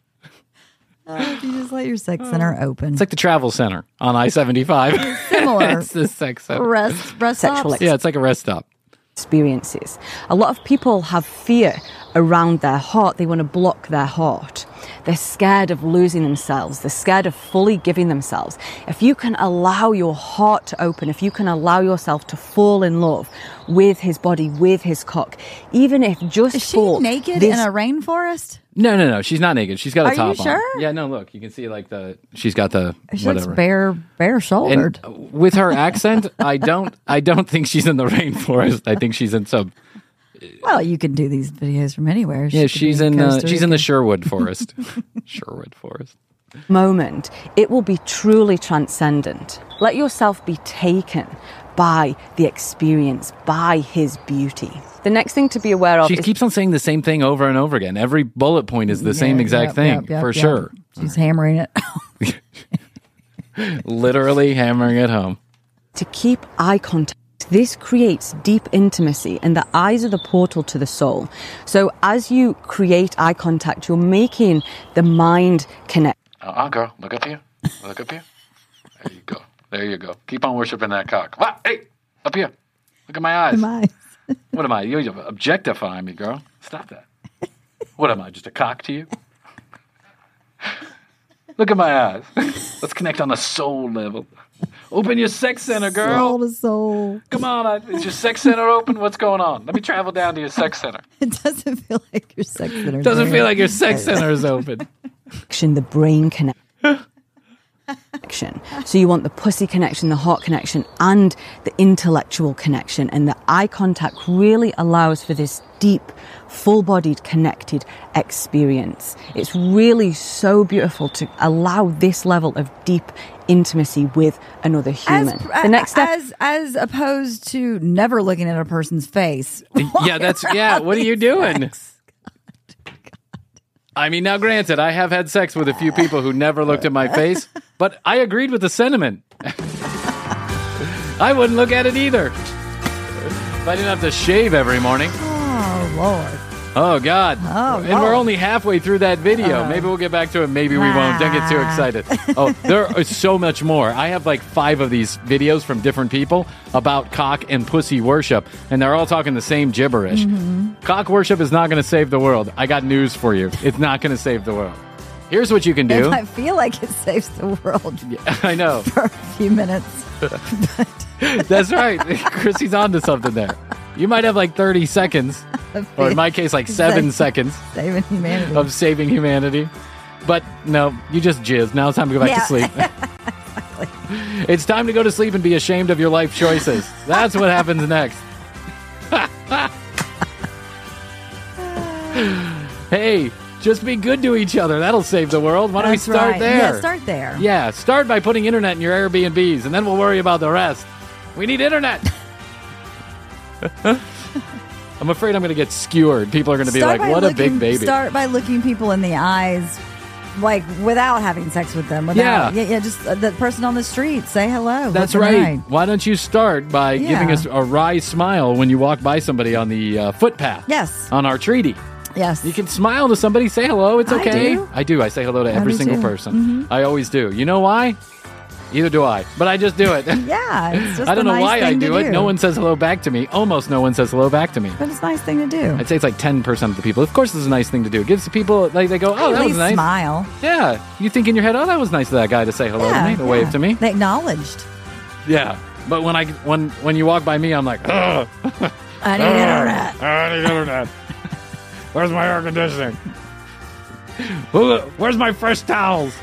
Oh, you just let your sex center uh, open. It's like the travel center on I 75. Similar. it's the sex center. rest rest Sexual stops. Yeah, it's like a rest stop. experiences. A lot of people have fear around their heart. They want to block their heart. They're scared of losing themselves. They're scared of fully giving themselves. If you can allow your heart to open, if you can allow yourself to fall in love with his body, with his cock, even if just Is she for naked this in a rainforest? No, no, no. She's not naked. She's got a Are you top on. sure? Yeah, no. Look, you can see like the. She's got the She looks whatever. bare, bare shouldered. And with her accent, I don't. I don't think she's in the rainforest. I think she's in some. Well, you can do these videos from anywhere. She Yeah, she's be in. Uh, she's in the Sherwood Forest. Sherwood Forest. moment, it will be truly transcendent. Let yourself be taken by the experience, by his beauty. The next thing to be aware of She is keeps on saying the same thing over and over again. Every bullet point is the same exact yep, thing yep, yep, for yep. sure. She's hammering it. Literally hammering it home. to keep eye contact. This creates deep intimacy, and the eyes are the portal to the soul. So, as you create eye contact, you're making the mind connect. Uh-uh, girl. Look up here. Look up here. There you go. There you go. Keep on worshiping that cock. What? Hey, up here. Look at my eyes. My- What am I? You're objectifying me, girl. Stop that. What am I? Just a cock to you? Look at my eyes. Let's connect on a soul level. Open your sex center, girl. Soul to soul. Come on. I- Is your sex center open? What's going on? Let me travel down to your sex center. It doesn't feel like your sex center. Doesn't feel like your sex center is open. Action. the brain connection. So you want the pussy connection, the heart connection, and the intellectual connection. And the eye contact really allows for this deep, full-bodied, connected experience. It's really so beautiful to allow this level of deep intimacy with another human. As, the next step as as opposed to never looking at a person's face. yeah, that's yeah. What are you doing? I mean, now granted, I have had sex with a few people who never looked at my face, but I agreed with the sentiment. I wouldn't look at it either. If I didn't have to shave every morning. Oh Lord. Oh God! Oh, and we're only halfway through that video. Uh. maybe we'll get back to it. Maybe we won't. Don't get too excited. Oh, there is so much more. I have like five of these videos from different people about cock and pussy worship, and they're all talking the same gibberish. Mm-hmm. Cock worship is not going to save the world. I got news for you. It's not going to save the world. Here's what you can do. And I feel like it saves the world I know. for a few minutes. That's right. Krissy's on to something there. You might have like 30 seconds, or in my case, like seven seconds Saving humanity. of saving humanity. But no, you just jizz. Now it's time to go back to sleep. it's time to go to sleep and be ashamed of your life choices. That's what happens next. hey, just be good to each other. That'll save the world. Why don't That's we start right. there? Yeah, start there. Yeah, start by putting internet in your Airbnbs, and then we'll worry about the rest. We need internet. I'm afraid I'm going to get skewered. People are going to be Start like, "What a big baby." Start by looking people in the eyes, like without having sex with them. Without, Yeah. yeah, yeah. Just uh, the person on the street. Say hello. That's right. Why don't you start by giving us a wry smile when you walk by somebody on the uh, footpath? Yes. On our treaty. Yes. You can smile to somebody, say hello. It's I okay. do. I do. I say hello to every single too. person. Mhm. I always do. You know why? Either do I, but I just do it. Yeah, it's just I don't know nice why I to do it. No one says hello back to me. Almost no one says hello back to me. But it's a nice thing to do. I'd say it's like ten percent of the people. Of course, it's a nice thing to do. It gives the people like they go, "Oh, At that was nice." smile. Yeah, you think in your head, "Oh, that was nice of that guy to say hello yeah, to me, to yeah. wave to me." They acknowledged. Yeah, but when I when when you walk by me, I'm like, "Ugh." I need internet. I need internet. Where's my air conditioning? Where's my fresh towels?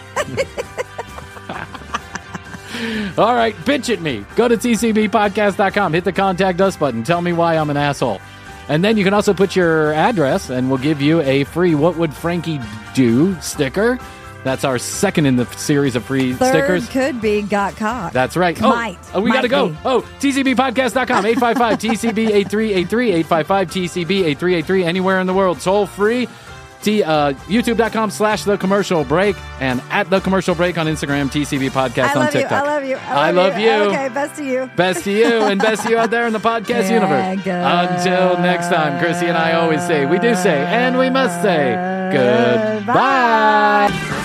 All right, bitch at me. Go to tcbpodcast.com, hit the contact us button, tell me why I'm an asshole. And then you can also put your address, and we'll give you a free What Would Frankie Do sticker. That's our second in the series of free Third stickers. could be got caught. That's right. Oh, Might. oh we got to go. be. Oh, tcbpodcast.com, 855 TCB 8383, 855 TCB 8383, anywhere in the world. Toll free. T, uh, YouTube.com slash the commercial break and at the commercial break on Instagram, TCB podcast I on love you. TikTok. I love you. I love you. Okay, best to you. Best to you and best to you out there in the podcast Yeah, universe. Until next time, Krissy and I always say, we do say, and we must say, goodbye.